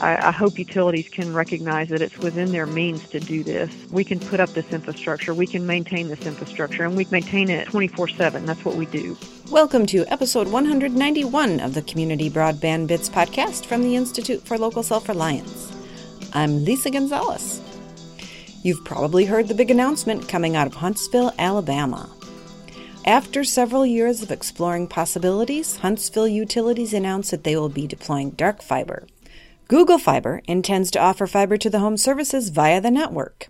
I, I, hope utilities can recognize that it's within their means to do this. We can put up this infrastructure, we can maintain this infrastructure, and we maintain it 24 7. That's what we do. Welcome to episode 191 of the Community Broadband Bits podcast from the Institute for Local Self Reliance. I'm Lisa Gonzalez. You've probably heard the big announcement coming out of Huntsville, Alabama. After several years of exploring possibilities, Huntsville Utilities announced that they will be deploying dark fiber. Google Fiber intends to offer fiber to the home services via the network.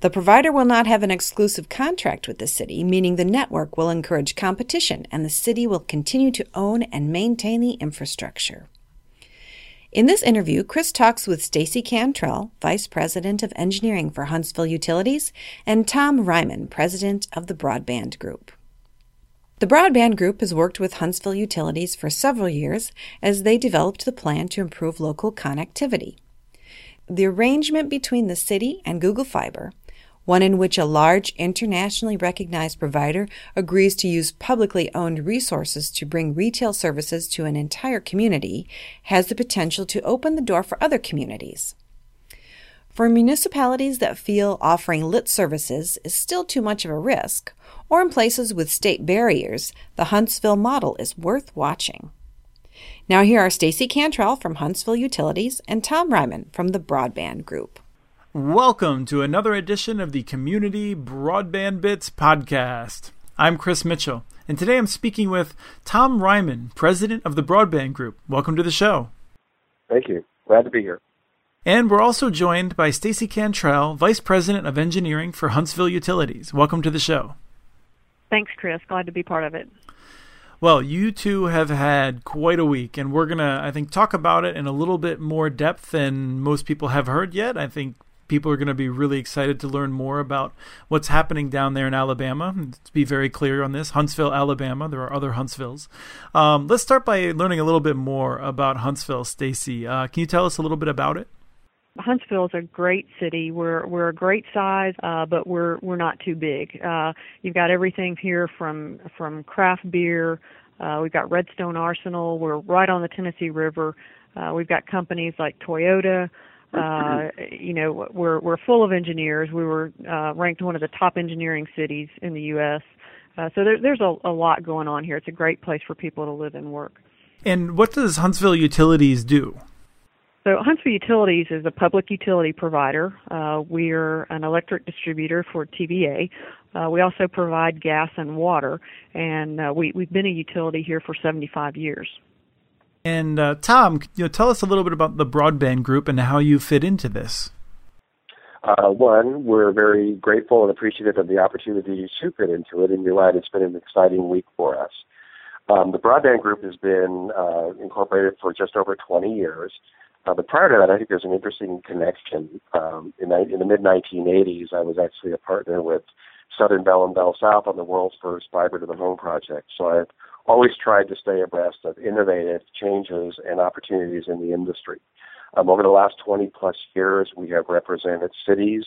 The provider will not have an exclusive contract with the city, meaning the network will encourage competition and the city will continue to own and maintain the infrastructure. In this interview, Chris talks with Stacy Cantrell, Vice President of Engineering for Huntsville Utilities, and Tom Ryman, President of the Broadband Group. The Broadband Group has worked with Huntsville Utilities for several years as they developed the plan to improve local connectivity. The arrangement between the city and Google Fiber, one in which a large internationally recognized provider agrees to use publicly owned resources to bring retail services to an entire community, has the potential to open the door for other communities. For municipalities that feel offering lit services is still too much of a risk, or in places with state barriers, the Huntsville model is worth watching. Now here are Stacy Cantrell from Huntsville Utilities and Tom Ryman from the Broadband Group. Welcome to another edition of the Community Broadband Bits podcast. I'm Chris Mitchell, and today I'm speaking with Tom Ryman, president of the Broadband Group. Welcome to the show. Thank you. Glad to be here. And we're also joined by Stacy Cantrell, Vice President of Engineering for Huntsville Utilities. Welcome to the show. Thanks, Chris. Glad to be part of it. Well, you two have had quite a week, and we're going to, I think, talk about it in a little bit more depth than most people have heard yet. I think people are going to be really excited to learn more about what's happening down there in Alabama. To be very clear on this, Huntsville, Alabama. There are other Huntsvilles. Um, let's start by learning a little bit more about Huntsville, Stacy. Uh, can you tell us a little bit about it? Huntsville is a great city. We're we're a great size, uh, but we're we're not too big. Uh, you've got everything here from from craft beer. Uh, we've got Redstone Arsenal. We're right on the Tennessee River. Uh, we've got companies like Toyota. Uh, you know, we're we're full of engineers. We were uh, ranked one of the top engineering cities in the U.S. Uh, so there, there's a, a lot going on here. It's a great place for people to live and work. And what does Huntsville Utilities do? So Huntsville Utilities is a public utility provider. Uh, we're an electric distributor for TVA. Uh, we also provide gas and water, and uh, we, we've been a utility here for 75 years. And uh, Tom, you know, tell us a little bit about the broadband group and how you fit into this. Uh, one, we're very grateful and appreciative of the opportunity to fit into it, and you're right, it's been an exciting week for us. Um, the broadband group has been uh, incorporated for just over 20 years. Uh, but prior to that, I think there's an interesting connection. Um, in, in the mid 1980s, I was actually a partner with Southern Bell and Bell South on the world's first fiber to the home project. So I've always tried to stay abreast of innovative changes and opportunities in the industry. Um, over the last 20 plus years, we have represented cities,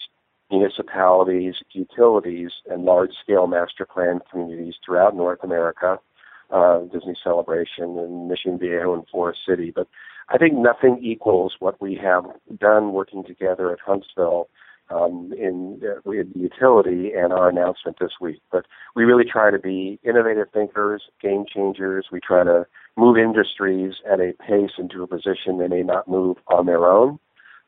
municipalities, utilities, and large scale master plan communities throughout North America, uh, Disney Celebration and Mission Viejo and Forest City. But I think nothing equals what we have done working together at Huntsville um, in uh, the utility and our announcement this week. But we really try to be innovative thinkers, game changers. We try to move industries at a pace into a position they may not move on their own.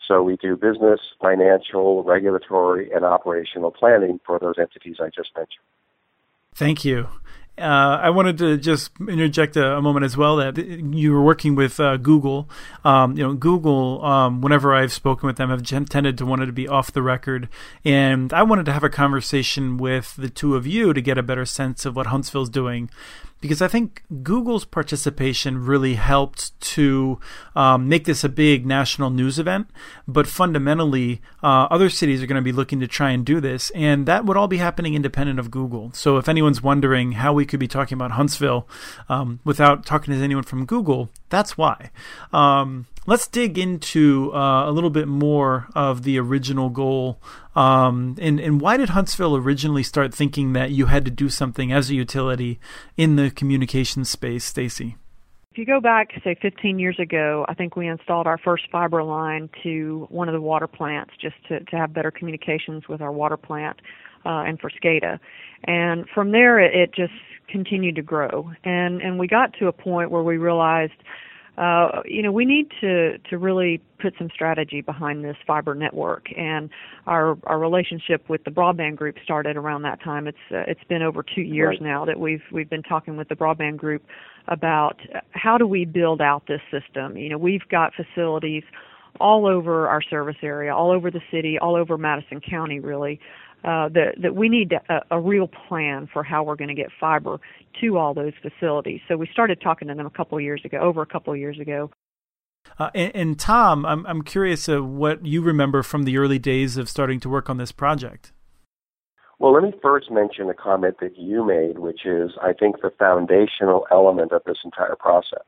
So we do business, financial, regulatory, and operational planning for those entities I just mentioned. Thank you. Uh, I wanted to just interject a, a, moment as well that you were working with uh, Google. Um, you know, Google. Um, whenever I've spoken with them, have tended to wanted to be off the record, and I wanted to have a conversation with the two of you to get a better sense of what Huntsville's doing because I think Google's participation really helped to um, make this a big national news event. But fundamentally, uh, other cities are going to be looking to try and do this, and that would all be happening independent of Google. So if anyone's wondering how we could be talking about Huntsville um, without talking to anyone from Google, that's why. Um, let's dig into uh, a little bit more of the original goal. Um, and, and why did Huntsville originally start thinking that you had to do something as a utility in the communications space, Stacy? If you go back, say, 15 years ago, I think we installed our first fiber line to one of the water plants just to, to have better communications with our water plant uh, and for SCADA. And from there, it, it just continued to grow. And, and we got to a point where we realized uh, you know, we need to to really put some strategy behind this fiber network. And our our relationship with the broadband group started around that time. It's uh, it's been over two years right. now that we've we've been talking with the broadband group about how do we build out this system. You know, we've got facilities all over our service area, all over the city, all over Madison County, really uh, that that we need a, a real plan for how we're going to get fiber to all those facilities. So we started talking to them a couple of years ago, over a couple of years ago. Uh, and, and, Tom, I'm I'm curious of what you remember from the early days of starting to work on this project. Well, let me first mention a comment that you made, which is I think the foundational element of this entire process,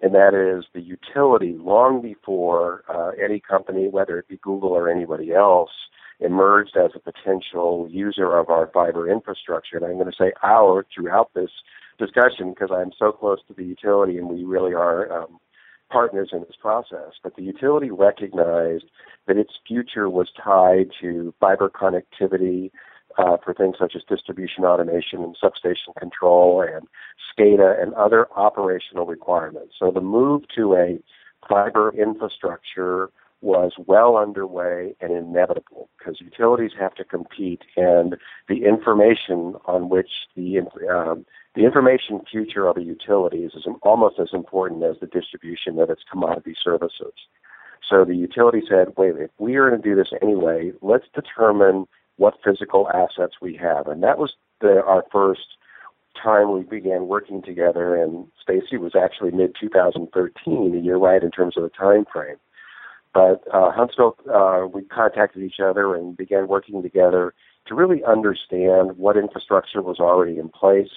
and that is the utility. Long before uh, any company, whether it be Google or anybody else, emerged as a potential user of our fiber infrastructure. And I'm going to say our throughout this discussion because I'm so close to the utility and we really are um, partners in this process. But the utility recognized that its future was tied to fiber connectivity uh, for things such as distribution automation and substation control and SCADA and other operational requirements. So the move to a fiber infrastructure was well underway and inevitable because utilities have to compete, and the information on which the um, the information future of a utility is almost as important as the distribution of its commodity services. So the utility said, "Wait, if we are going to do this anyway, let's determine what physical assets we have," and that was the, our first time we began working together. And Stacy was actually mid 2013, a year right in terms of the time frame. But uh, Huntsville, uh, we contacted each other and began working together to really understand what infrastructure was already in place,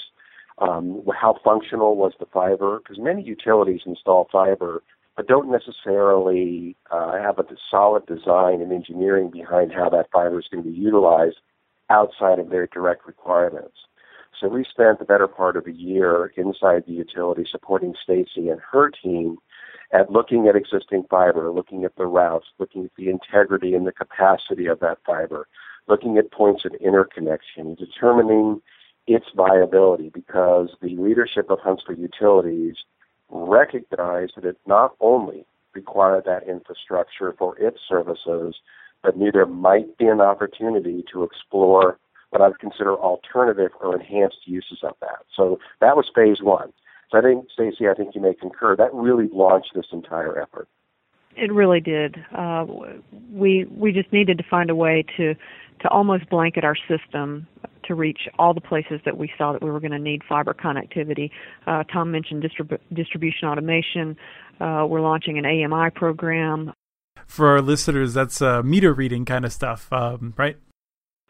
um, how functional was the fiber, because many utilities install fiber but don't necessarily uh, have a solid design and engineering behind how that fiber is going to be utilized outside of their direct requirements. So we spent the better part of a year inside the utility supporting Stacy and her team at looking at existing fiber, looking at the routes, looking at the integrity and the capacity of that fiber, looking at points of interconnection, determining its viability because the leadership of Huntsville Utilities recognized that it not only required that infrastructure for its services, but knew there might be an opportunity to explore what I would consider alternative or enhanced uses of that. So that was phase one. So I think, Stacy, I think you may concur, that really launched this entire effort. It really did. Uh, we we just needed to find a way to to almost blanket our system to reach all the places that we saw that we were going to need fiber connectivity. Uh, Tom mentioned distrib- distribution automation. Uh, we're launching an AMI program. For our listeners, that's uh, meter reading kind of stuff, um, right?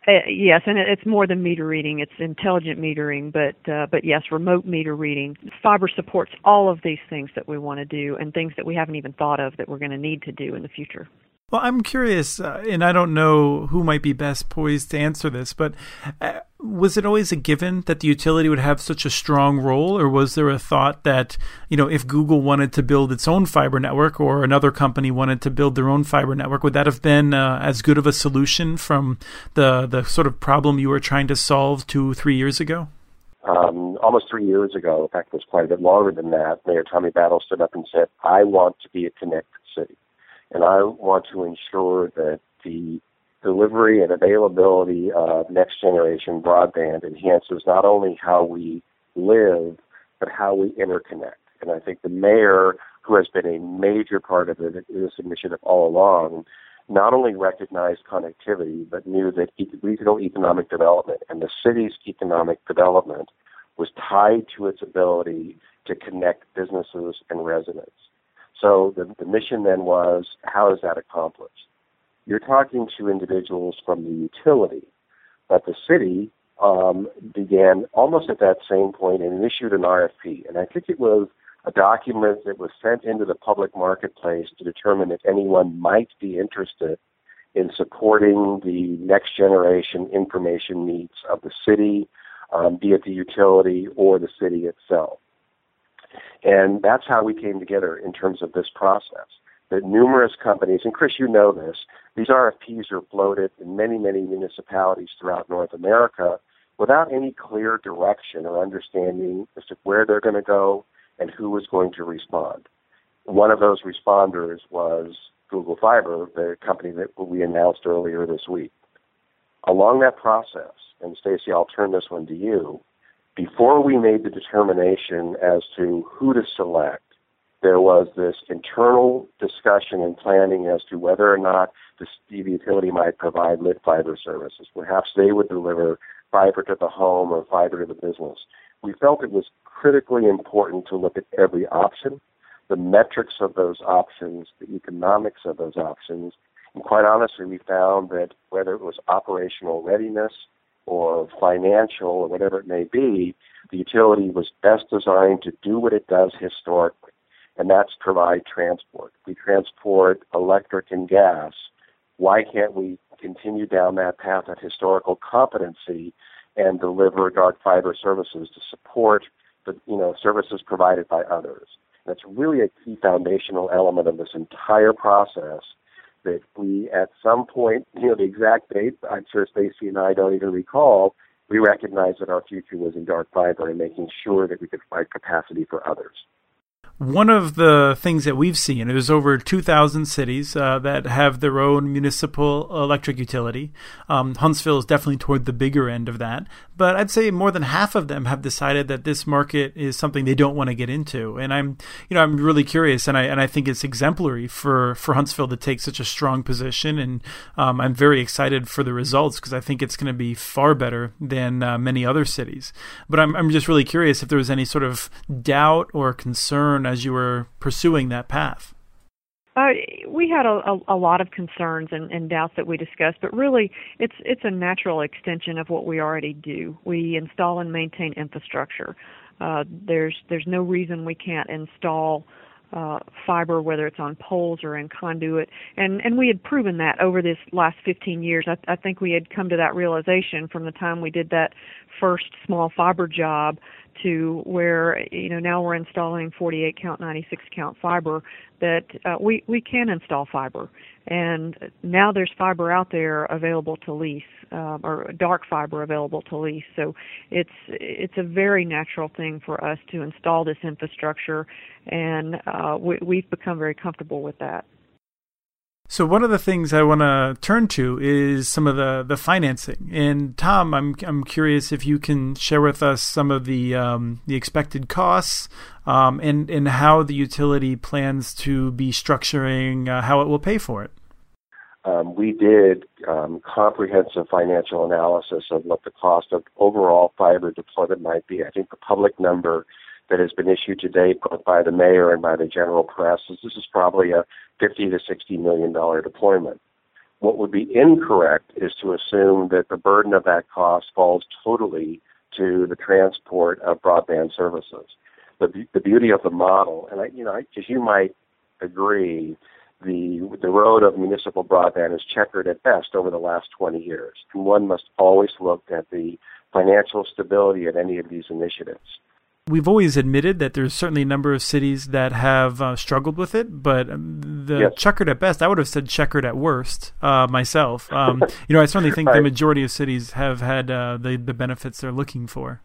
Uh, yes, and it's more than meter reading; it's intelligent metering. But uh, but yes, remote meter reading. Fiber supports all of these things that we want to do, and things that we haven't even thought of that we're going to need to do in the future. Well, I'm curious, uh, and I don't know who might be best poised to answer this, but uh, was it always a given that the utility would have such a strong role, or was there a thought that, you know, if Google wanted to build its own fiber network or another company wanted to build their own fiber network, would that have been uh, as good of a solution from the, the sort of problem you were trying to solve two, three years ago? Um, almost three years ago, in fact, it was quite a bit longer than that, Mayor Tommy Battle stood up and said, I want to be a connected city and I want to ensure that the delivery and availability of next generation broadband enhances not only how we live, but how we interconnect. And I think the mayor, who has been a major part of this initiative all along, not only recognized connectivity, but knew that regional economic development and the city's economic development was tied to its ability to connect businesses and residents. So the, the mission then was, how is that accomplished? You're talking to individuals from the utility, but the city um, began almost at that same point and issued an RFP. And I think it was a document that was sent into the public marketplace to determine if anyone might be interested in supporting the next generation information needs of the city, um, be it the utility or the city itself. And that's how we came together in terms of this process. That numerous companies, and Chris, you know this, these RFPs are floated in many, many municipalities throughout North America without any clear direction or understanding as to where they're going to go and who is going to respond. One of those responders was Google Fiber, the company that we announced earlier this week. Along that process, and Stacy, I'll turn this one to you, before we made the determination as to who to select, there was this internal discussion and planning as to whether or not the, utility might provide lit fiber services. Perhaps they would deliver fiber to the home or fiber to the business. We felt it was critically important to look at every option, the metrics of those options, the economics of those options. And quite honestly, we found that whether it was operational readiness or financial or whatever it may be, the utility was best designed to do what it does historically, and that's provide transport. We transport electric and gas. Why can't we continue down that path of historical competency and deliver dark fiber services to support the you know services provided by others? That's really a key foundational element of this entire process that we, at some point, you know, the exact date, I'm sure Stacy and I don't even recall, we recognized that our future was in dark fiber and making sure that we could provide capacity for others one of the things that we've seen, there's over 2,000 cities uh, that have their own municipal electric utility. Um, Huntsville is definitely toward the bigger end of that. But I'd say more than half of them have decided that this market is something they don't want to get into. And I'm, you know, I'm really curious, and I and I think it's exemplary for for Huntsville to take such a strong position. And um, I'm very excited for the results because I think it's going to be far better than uh, many other cities. But I'm I'm just really curious if there was any sort of doubt or concern as you were pursuing that path? Uh, we had a, a, a lot of concerns and, and doubts that we discussed, but really, it's it's a natural extension of what we already do. We install and maintain infrastructure. Uh, there's there's no reason we can't install uh, fiber, whether it's on poles or in conduit, and and we had proven that over this last 15 years. I, I think we had come to that realization from the time we did that first small fiber job to where you know now we're installing 48 count 96 count fiber that uh, we we can install fiber. And now there's fiber out there available to lease um, or dark fiber available to lease. So it's it's a very natural thing for us to install this infrastructure. And uh, we, we've become very comfortable with that so one of the things I want to turn to is some of the, the financing. And Tom, I'm I'm curious if you can share with us some of the um, the expected costs um, and and how the utility plans to be structuring uh, how it will pay for it. Um, we did um, comprehensive financial analysis of what the cost of overall fiber deployment might be. I think the public number that has been issued to date, both by the mayor and by the general press, is this is probably a 50 to 60 million dollar deployment. What would be incorrect is to assume that the burden of that cost falls totally to the transport of broadband services. The, the beauty of the model, and I, you know, as you might agree, the the road of municipal broadband is checkered at best over the last 20 years, and one must always look at the financial stability of any of these initiatives. We've always admitted that there's certainly a number of cities that have uh, struggled with it, but the yes. checkered at best, I would have said checkered at worst uh, myself. Um, you know, I certainly think right. the majority of cities have had uh, the the benefits they're looking for.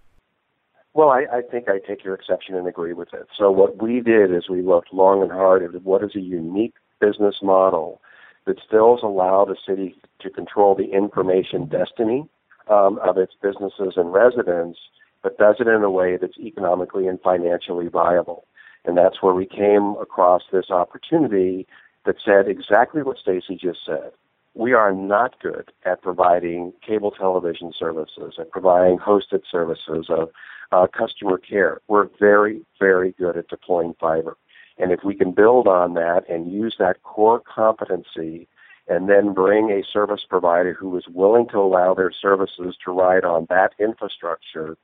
Well, I, I think I take your exception and agree with it. So what we did is we looked long and hard at what is a unique business model that still allow the city to control the information destiny um, of its businesses and residents but does it in a way that's economically and financially viable. And that's where we came across this opportunity that said exactly what Stacy just said. We are not good at providing cable television services, at providing hosted services of uh, customer care. We're very, very good at deploying fiber. And if we can build on that and use that core competency and then bring a service provider who is willing to allow their services to ride on that infrastructure,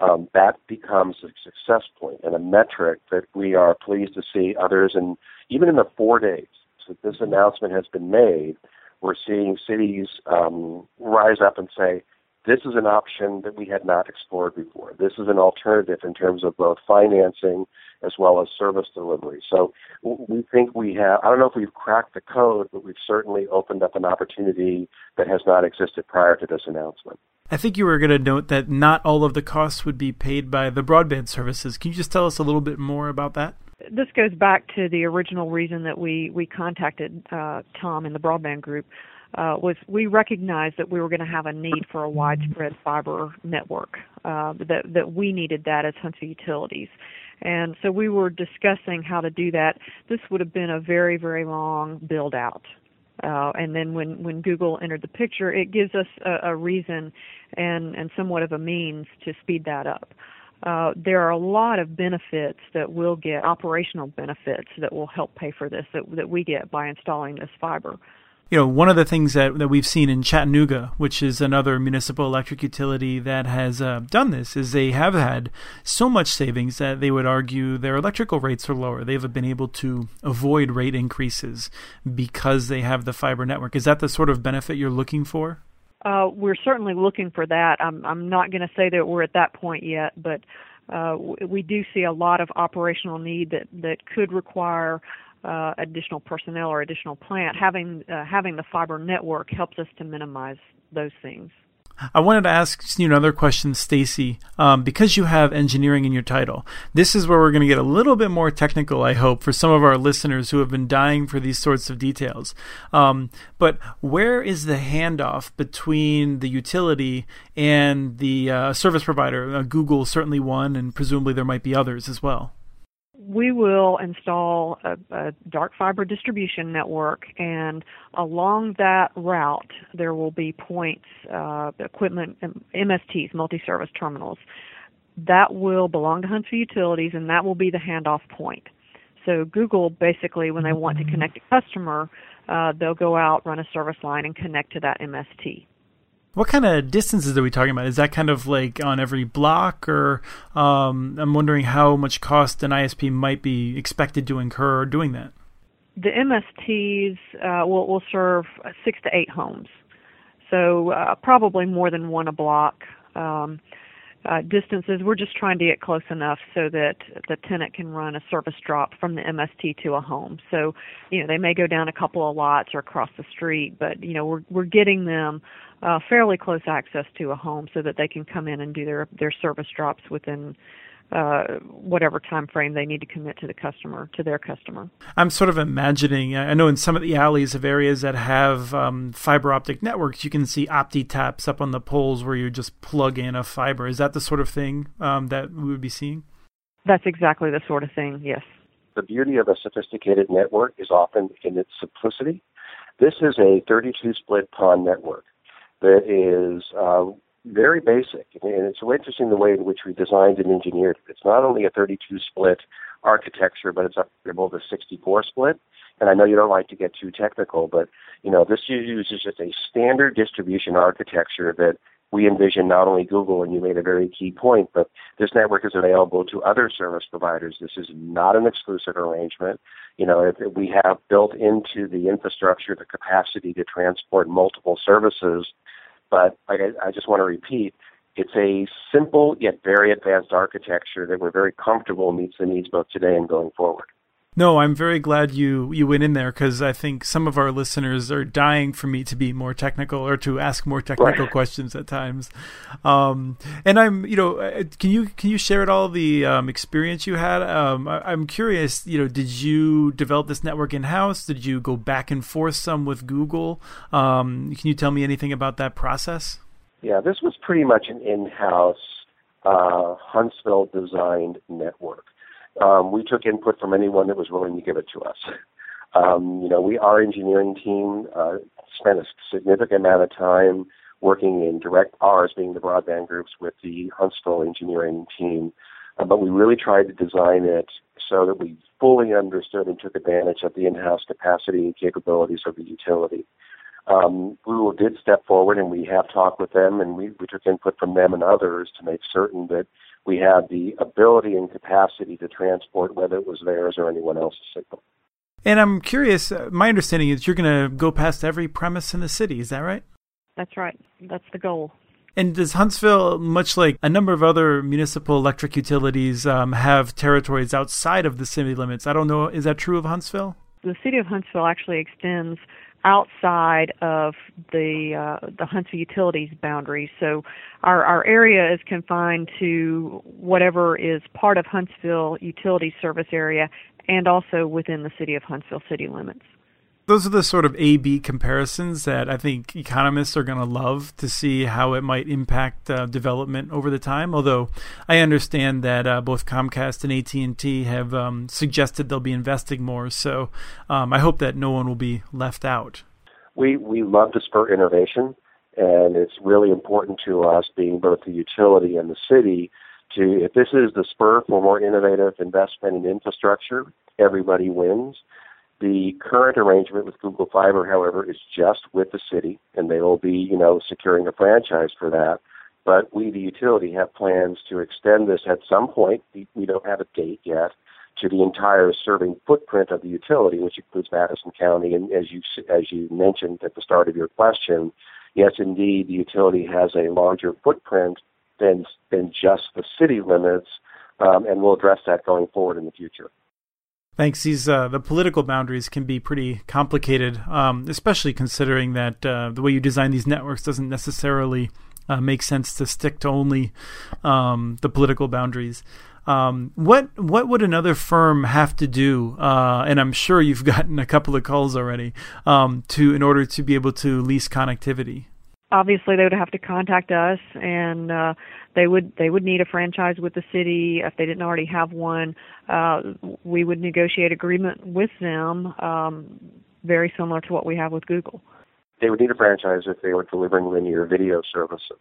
um, that becomes a success point and a metric that we are pleased to see others. And even in the four days that this announcement has been made, we're seeing cities um, rise up and say, this is an option that we had not explored before. This is an alternative in terms of both financing as well as service delivery. So we think we have, I don't know if we've cracked the code, but we've certainly opened up an opportunity that has not existed prior to this announcement. I think you were going to note that not all of the costs would be paid by the broadband services. Can you just tell us a little bit more about that? This goes back to the original reason that we, we contacted uh, Tom in the broadband group uh, was we recognized that we were going to have a need for a widespread fiber network. Uh, that that we needed that as Huntsville Utilities, and so we were discussing how to do that. This would have been a very very long build out. Uh, and then when, when Google entered the picture, it gives us a, a reason and, and somewhat of a means to speed that up. Uh, there are a lot of benefits that we'll get, operational benefits that will help pay for this that, that we get by installing this fiber you know, one of the things that, that we've seen in Chattanooga, which is another municipal electric utility that has uh, done this, is they have had so much savings that they would argue their electrical rates are lower. They've been able to avoid rate increases because they have the fiber network. Is that the sort of benefit you're looking for? Uh, we're certainly looking for that. I'm, I'm not going to say that we're at that point yet, but uh, we do see a lot of operational need that, that could require uh, additional personnel or additional plant, having uh, having the fiber network helps us to minimize those things. I wanted to ask you another question, Stacy, um, because you have engineering in your title. This is where we're going to get a little bit more technical, I hope, for some of our listeners who have been dying for these sorts of details. Um, but where is the handoff between the utility and the uh, service provider? Uh, Google certainly one, and presumably there might be others as well we will install a, a, dark fiber distribution network, and along that route, there will be points, uh, equipment, MSTs, multi-service terminals. That will belong to Huntsville Utilities, and that will be the handoff point. So Google basically, when they want to connect a customer, uh, they'll go out, run a service line, and connect to that MST. What kind of distances are we talking about? Is that kind of like on every block, or um, I'm wondering how much cost an ISP might be expected to incur doing that? The MSTs uh, will, will serve six to eight homes, so uh, probably more than one a block. Um, uh, distances, we're just trying to get close enough so that the tenant can run a service drop from the MST to a home. So, you know, they may go down a couple of lots or across the street, but you know, we're we're getting them uh, fairly close access to a home so that they can come in and do their their service drops within uh, whatever time frame they need to commit to the customer to their customer. I'm sort of imagining. I know in some of the alleys of areas that have um, fiber optic networks, you can see opti taps up on the poles where you just plug in a fiber. Is that the sort of thing um, that we would be seeing? That's exactly the sort of thing. Yes. The beauty of a sophisticated network is often in its simplicity. This is a 32 split PON network that is uh, very basic. And it's so interesting the way in which we designed and engineered it. It's not only a 32 split architecture, but it's upgradable to 64 split. And I know you don't like to get too technical, but you know this uses just a standard distribution architecture that we envision not only Google, and you made a very key point, but this network is available to other service providers. This is not an exclusive arrangement. You know, we have built into the infrastructure the capacity to transport multiple services but I, I just want to repeat, it's a simple yet very advanced architecture that we're very comfortable meets the needs both today and going forward. No, I'm very glad you you went in there because I think some of our listeners are dying for me to be more technical or to ask more technical right. questions at times. Um, and I'm, you know, uh, can you can you share at all the um, experience you had? Um, I, am curious. You know, did you develop this network in house? Did you go back and forth some with Google? Um, can you tell me anything about that process? Yeah, this was pretty much an in-house uh, Huntsville designed network um, we took input from anyone that was willing to give it to us. Um, you know, we our engineering team uh, spent a significant amount of time working in direct ours being the broadband groups with the Huntsville engineering team, uh, but we really tried to design it so that we fully understood and took advantage of the in-house capacity and capabilities of the utility. Um, Google did step forward, and we have talked with them, and we, we took input from them and others to make certain that we had the ability and capacity to transport whether it was theirs or anyone else's signal. And I'm curious, uh, my understanding is you're going to go past every premise in the city. Is that right? That's right. That's the goal. And does Huntsville, much like a number of other municipal electric utilities, um, have territories outside of the city limits? I don't know. Is that true of Huntsville? The city of Huntsville actually extends outside of the uh, the Huntsville utilities boundaries. So our our area is confined to whatever is part of Huntsville utility service area and also within the city of Huntsville city limits those are the sort of A B comparisons that I think economists are going to love to see how it might impact uh, development over the time. Although I understand that uh, both Comcast and AT and T have um, suggested they'll be investing more, so um, I hope that no one will be left out. We we love to spur innovation, and it's really important to us, being both the utility and the city, to if this is the spur for more innovative investment in infrastructure, everybody wins the current arrangement with Google Fiber, however, is just with the city, and they will be, you know, securing a franchise for that. But we, the utility, have plans to extend this at some point. We don't have a date yet to the entire serving footprint of the utility, which includes Madison County. And as you as you mentioned at the start of your question, yes, indeed, the utility has a larger footprint than than just the city limits, um, and we'll address that going forward in the future. Thanks. These uh, the political boundaries can be pretty complicated, um, especially considering that uh, the way you design these networks doesn't necessarily uh, make sense to stick to only um, the political boundaries. Um, what what would another firm have to do? Uh, and I'm sure you've gotten a couple of calls already um, to in order to be able to lease connectivity obviously they would have to contact us and uh they would they would need a franchise with the city. If they didn't already have one uh we would negotiate agreement with them um very similar to what we have with Google. They would need a franchise if they were delivering linear video services.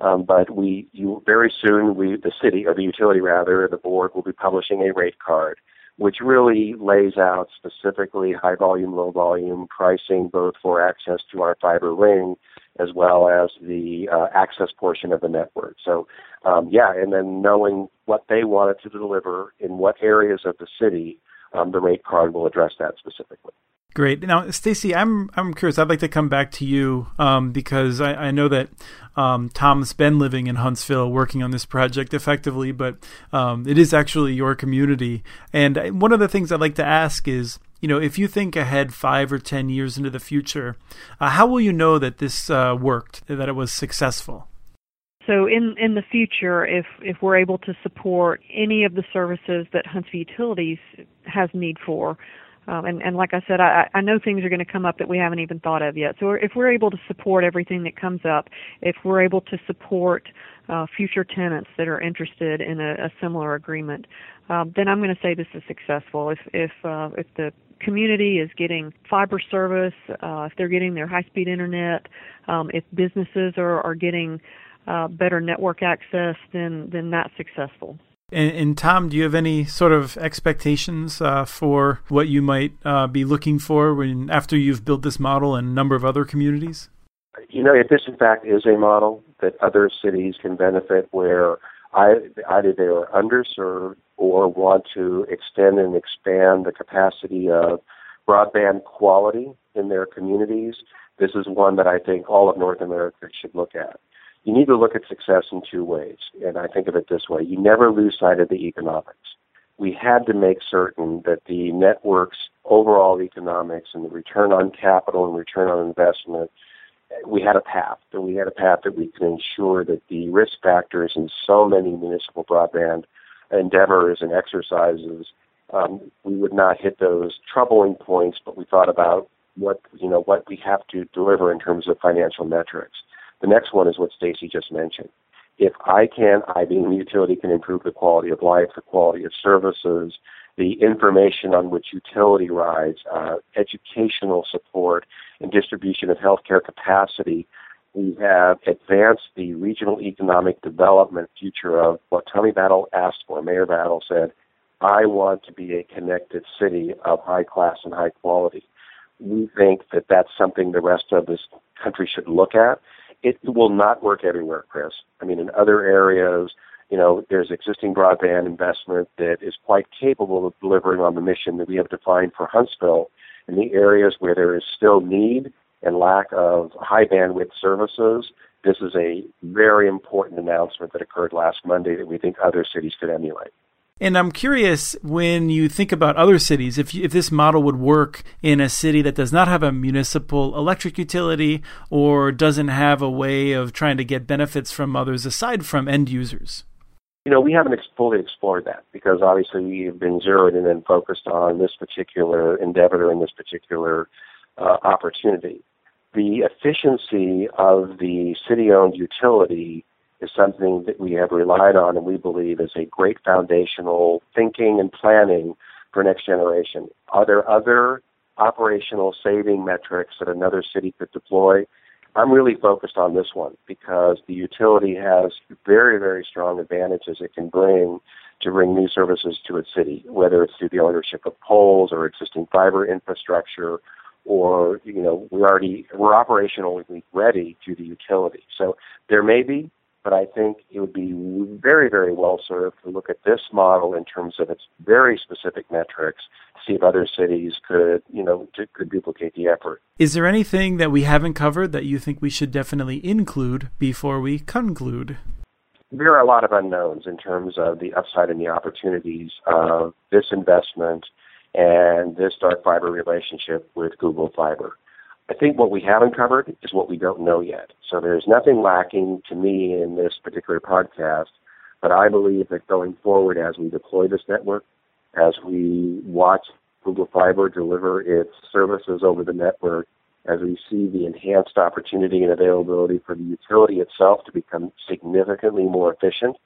Um, but we you very soon we the city or the utility rather the board will be publishing a rate card which really lays out specifically high volume, low volume pricing, both for access to our fiber ring as well as the uh, access portion of the network. So, um, yeah, and then knowing what they wanted to deliver in what areas of the city, um, the rate card will address that specifically. Great. Now, Stacy, I'm I'm curious. I'd like to come back to you um, because I, I, know that um, Tom's been living in Huntsville, working on this project effectively, but um, it is actually your community. And one of the things I'd like to ask is, you know, if you think ahead five or ten years into the future, uh, how will you know that this uh, worked, that it was successful? So in in the future, if if we're able to support any of the services that Huntsville Utilities has need for, um, and, and like I said, I, I know things are going to come up that we haven't even thought of yet. So if we're able to support everything that comes up, if we're able to support uh, future tenants that are interested in a, a similar agreement, um, then I'm going to say this is successful. If if uh, if the community is getting fiber service, uh, if they're getting their high-speed internet, um, if businesses are, are getting uh, better network access, then then that's successful. And, and, Tom, do you have any sort of expectations uh, for what you might uh, be looking for when after you've built this model in a number of other communities? You know, if this in fact is a model that other cities can benefit, where either they are underserved or want to extend and expand the capacity of broadband quality in their communities, this is one that I think all of North America should look at you need to look at success in two ways. And I think of it this way you never lose sight of the economics. We had to make certain that the network's overall economics and the return on capital and return on investment, we had a path. And we had a path that we could ensure that the risk factors in so many municipal broadband endeavors and exercises, um, we would not hit those troubling points, but we thought about what you know what we have to deliver in terms of financial metrics. The next one is what Stacy just mentioned. If I can, I being the utility can improve the quality of life, the quality of services, the information on which utility rides, uh, educational support, and distribution of healthcare capacity, we have advanced the regional economic development future of what Tommy Battle asked for. Mayor Battle said, I want to be a connected city of high class and high quality. We think that that's something the rest of this country should look at it will not work everywhere, Chris. I mean, in other areas, you know, there's existing broadband investment that is quite capable of delivering on the mission that we have defined for Huntsville. In the areas where there is still need and lack of high bandwidth services, this is a very important announcement that occurred last Monday that we think other cities could emulate. And I'm curious when you think about other cities, if, you, if this model would work in a city that does not have a municipal electric utility or doesn't have a way of trying to get benefits from others aside from end users. You know, we haven't fully explored that because obviously we have been zeroed in and focused on this particular endeavor and this particular uh, opportunity. The efficiency of the city owned utility is something that we have relied on and we believe is a great foundational thinking and planning for next generation. Are there other operational saving metrics that another city could deploy? I'm really focused on this one because the utility has very, very strong advantages it can bring to bring new services to its city, whether it's through the ownership of poles or existing fiber infrastructure or, you know, we're already, we're operationally ready through the utility. So there may be but I think it would be very, very well served to look at this model in terms of its very specific metrics, see if other cities could, you know, could duplicate the effort. Is there anything that we haven't covered that you think we should definitely include before we conclude? There are a lot of unknowns in terms of the upside and the opportunities of this investment and this dark fiber relationship with Google Fiber. I think what we haven't covered is what we don't know yet. So there's nothing lacking to me in this particular podcast, but I believe that going forward as we deploy this network, as we watch Google Fiber deliver its services over the network, as we see the enhanced opportunity and availability for the utility itself to become significantly more efficient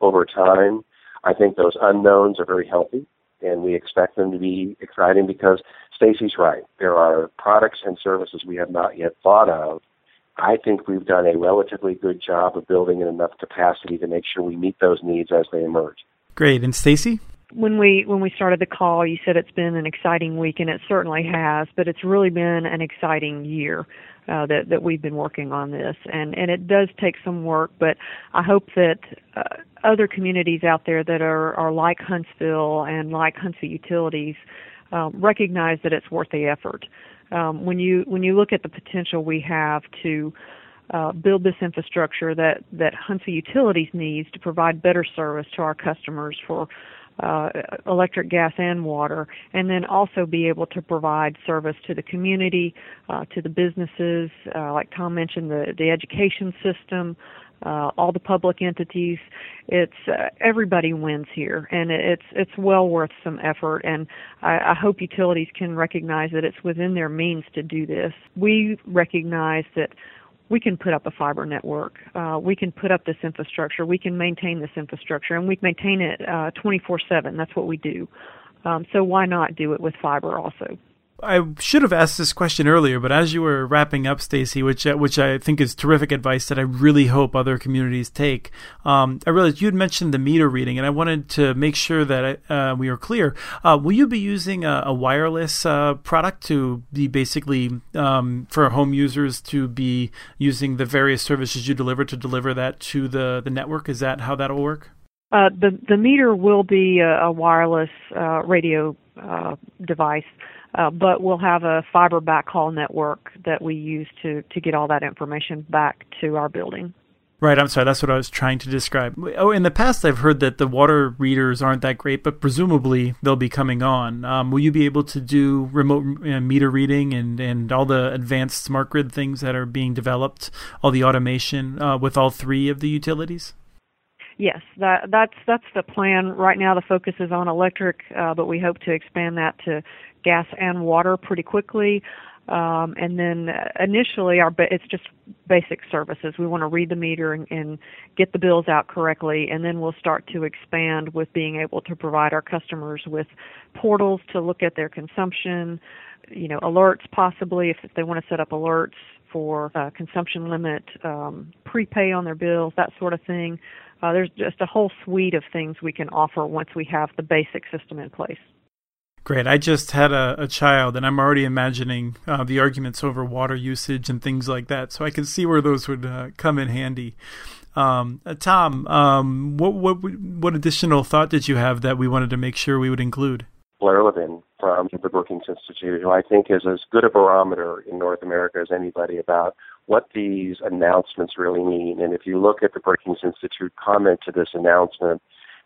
over time, I think those unknowns are very healthy and we expect them to be exciting because Stacy's right. There are products and services we have not yet thought of. I think we've done a relatively good job of building in enough capacity to make sure we meet those needs as they emerge. Great. And Stacy? when we when we started the call you said it's been an exciting week and it certainly has but it's really been an exciting year uh, that that we've been working on this and and it does take some work but I hope that uh, other communities out there that are are like Huntsville and like Huntsville Utilities um, recognize that it's worth the effort. Um, when you when you look at the potential we have to uh, build this infrastructure that that Huntsville Utilities needs to provide better service to our customers for uh, electric, gas, and water, and then also be able to provide service to the community, uh, to the businesses, uh, like Tom mentioned, the the education system, uh, all the public entities. It's uh, everybody wins here, and it's it's well worth some effort. And I, I hope utilities can recognize that it's within their means to do this. We recognize that we can put up a fiber network. Uh, we can put up this infrastructure. We can maintain this infrastructure, and we maintain it uh, 24/7. That's what we do. Um, so why not do it with fiber also? I should have asked this question earlier, but as you were wrapping up, Stacy, which uh, which I think is terrific advice that I really hope other communities take. Um, I realized you had mentioned the meter reading, and I wanted to make sure that uh, we are clear. Uh, will you be using a, a wireless uh, product to be basically um, for home users to be using the various services you deliver to deliver that to the the network? Is that how that'll work? Uh, the the meter will be a, a wireless uh, radio device. Uh, but we'll have a fiber backhaul network that we use to, to get all that information back to our building. Right, I'm sorry, that's what I was trying to describe. Oh, in the past, I've heard that the water readers aren't that great, but presumably they'll be coming on. Um, will you be able to do remote uh, meter reading and, and all the advanced smart grid things that are being developed, all the automation uh, with all three of the utilities? Yes, that, that's that's the plan. Right now, the focus is on electric, uh, but we hope to expand that to gas and water pretty quickly. Um, and then initially, our it's just basic services. We want to read the meter and, and get the bills out correctly, and then we'll start to expand with being able to provide our customers with portals to look at their consumption, you know, alerts possibly if, if they want to set up alerts for uh, consumption limit, um, prepay on their bills, that sort of thing. Uh, there's just a whole suite of things we can offer once we have the basic system in place. Great. I just had a, a child, and I'm already imagining uh, the arguments over water usage and things like that. So I can see where those would uh, come in handy. Um, uh, Tom, um, what what what additional thought did you have that we wanted to make sure we would include? Blair Levin, from the Brookings Institute, who I think is as good a barometer in North America as anybody about what these announcements really mean. And if you look at the Brookings Institute comment to this announcement,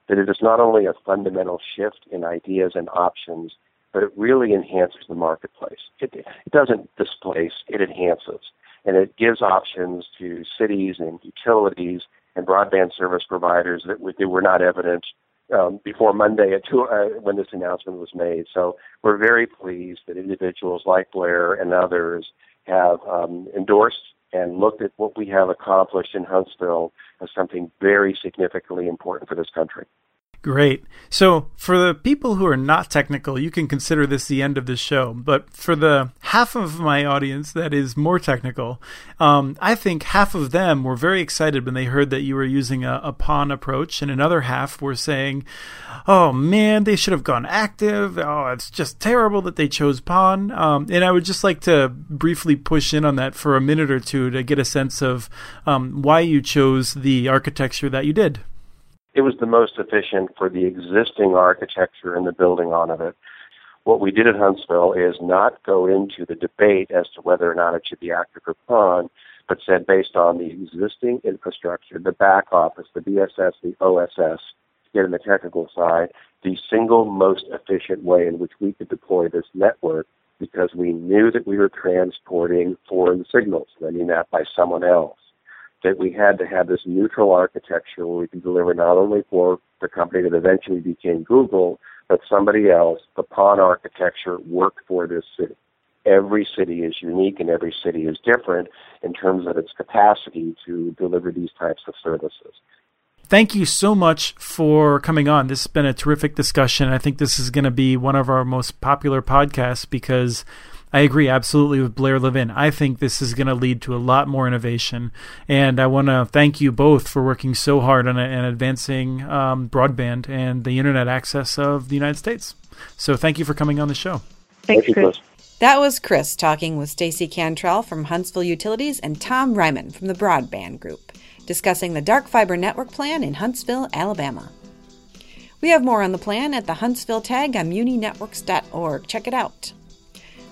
that it is not only a fundamental shift in ideas and options, but it really enhances the marketplace. It, it doesn't displace, it enhances. And it gives options to cities and utilities and broadband service providers that, were not evident um, before Monday two, uh, when this announcement was made. So we're very pleased that individuals like Blair and others have um, endorsed and looked at what we have accomplished in Huntsville as something very significantly important for this country. Great. So, for the people who are not technical, you can consider this the end of the show. But for the half of my audience that is more technical, um, I think half of them were very excited when they heard that you were using a, a PON approach, and another half were saying, "Oh man, they should have gone active. Oh, it's just terrible that they chose PON." Um, and I would just like to briefly push in on that for a minute or two to get a sense of um, why you chose the architecture that you did it was the most efficient for the existing architecture and the building on of it. What we did at Huntsville is not go into the debate as to whether or not it should be active or PON, but said based on the existing infrastructure, the back office, the BSS, the OSS, get in the technical side, the single most efficient way in which we could deploy this network because we knew that we were transporting foreign signals, I mean that by someone else that we had to have this neutral architecture where we could deliver not only for the company that eventually became Google, but somebody else. The PON architecture worked for this city. Every city is unique and every city is different in terms of its capacity to deliver these types of services. Thank you so much for coming on. This has been a terrific discussion. I think this is going to be one of our most popular podcasts because I agree absolutely with Blair Levin. I think this is going to lead to a lot more innovation, and I want to thank you both for working so hard on, on advancing um, broadband and the internet access of the United States. So thank you for coming on the show. Thanks, Chris. That was Chris talking with Stacy Cantrell from Huntsville Utilities and Tom Ryman from the Broadband Group, discussing the dark fiber network plan in Huntsville, Alabama. We have more on the plan at the Huntsville tag on muninetworks.org. Check it out.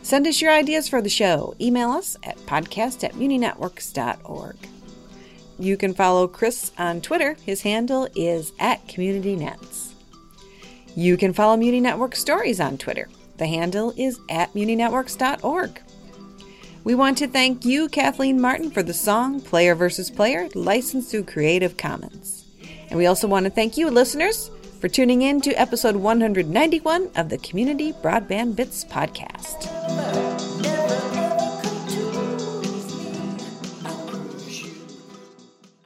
Send us your ideas for the show. Email us at podcast at muninetworks.org. You can follow Chris on Twitter. His handle is at CommunityNets. You can follow Muni Network Stories on Twitter. The handle is at muninetworks.org. We want to thank you, Kathleen Martin, for the song Player versus Player, licensed through Creative Commons. And we also want to thank you, listeners, for tuning in to episode 191 of the Community Broadband Bits podcast.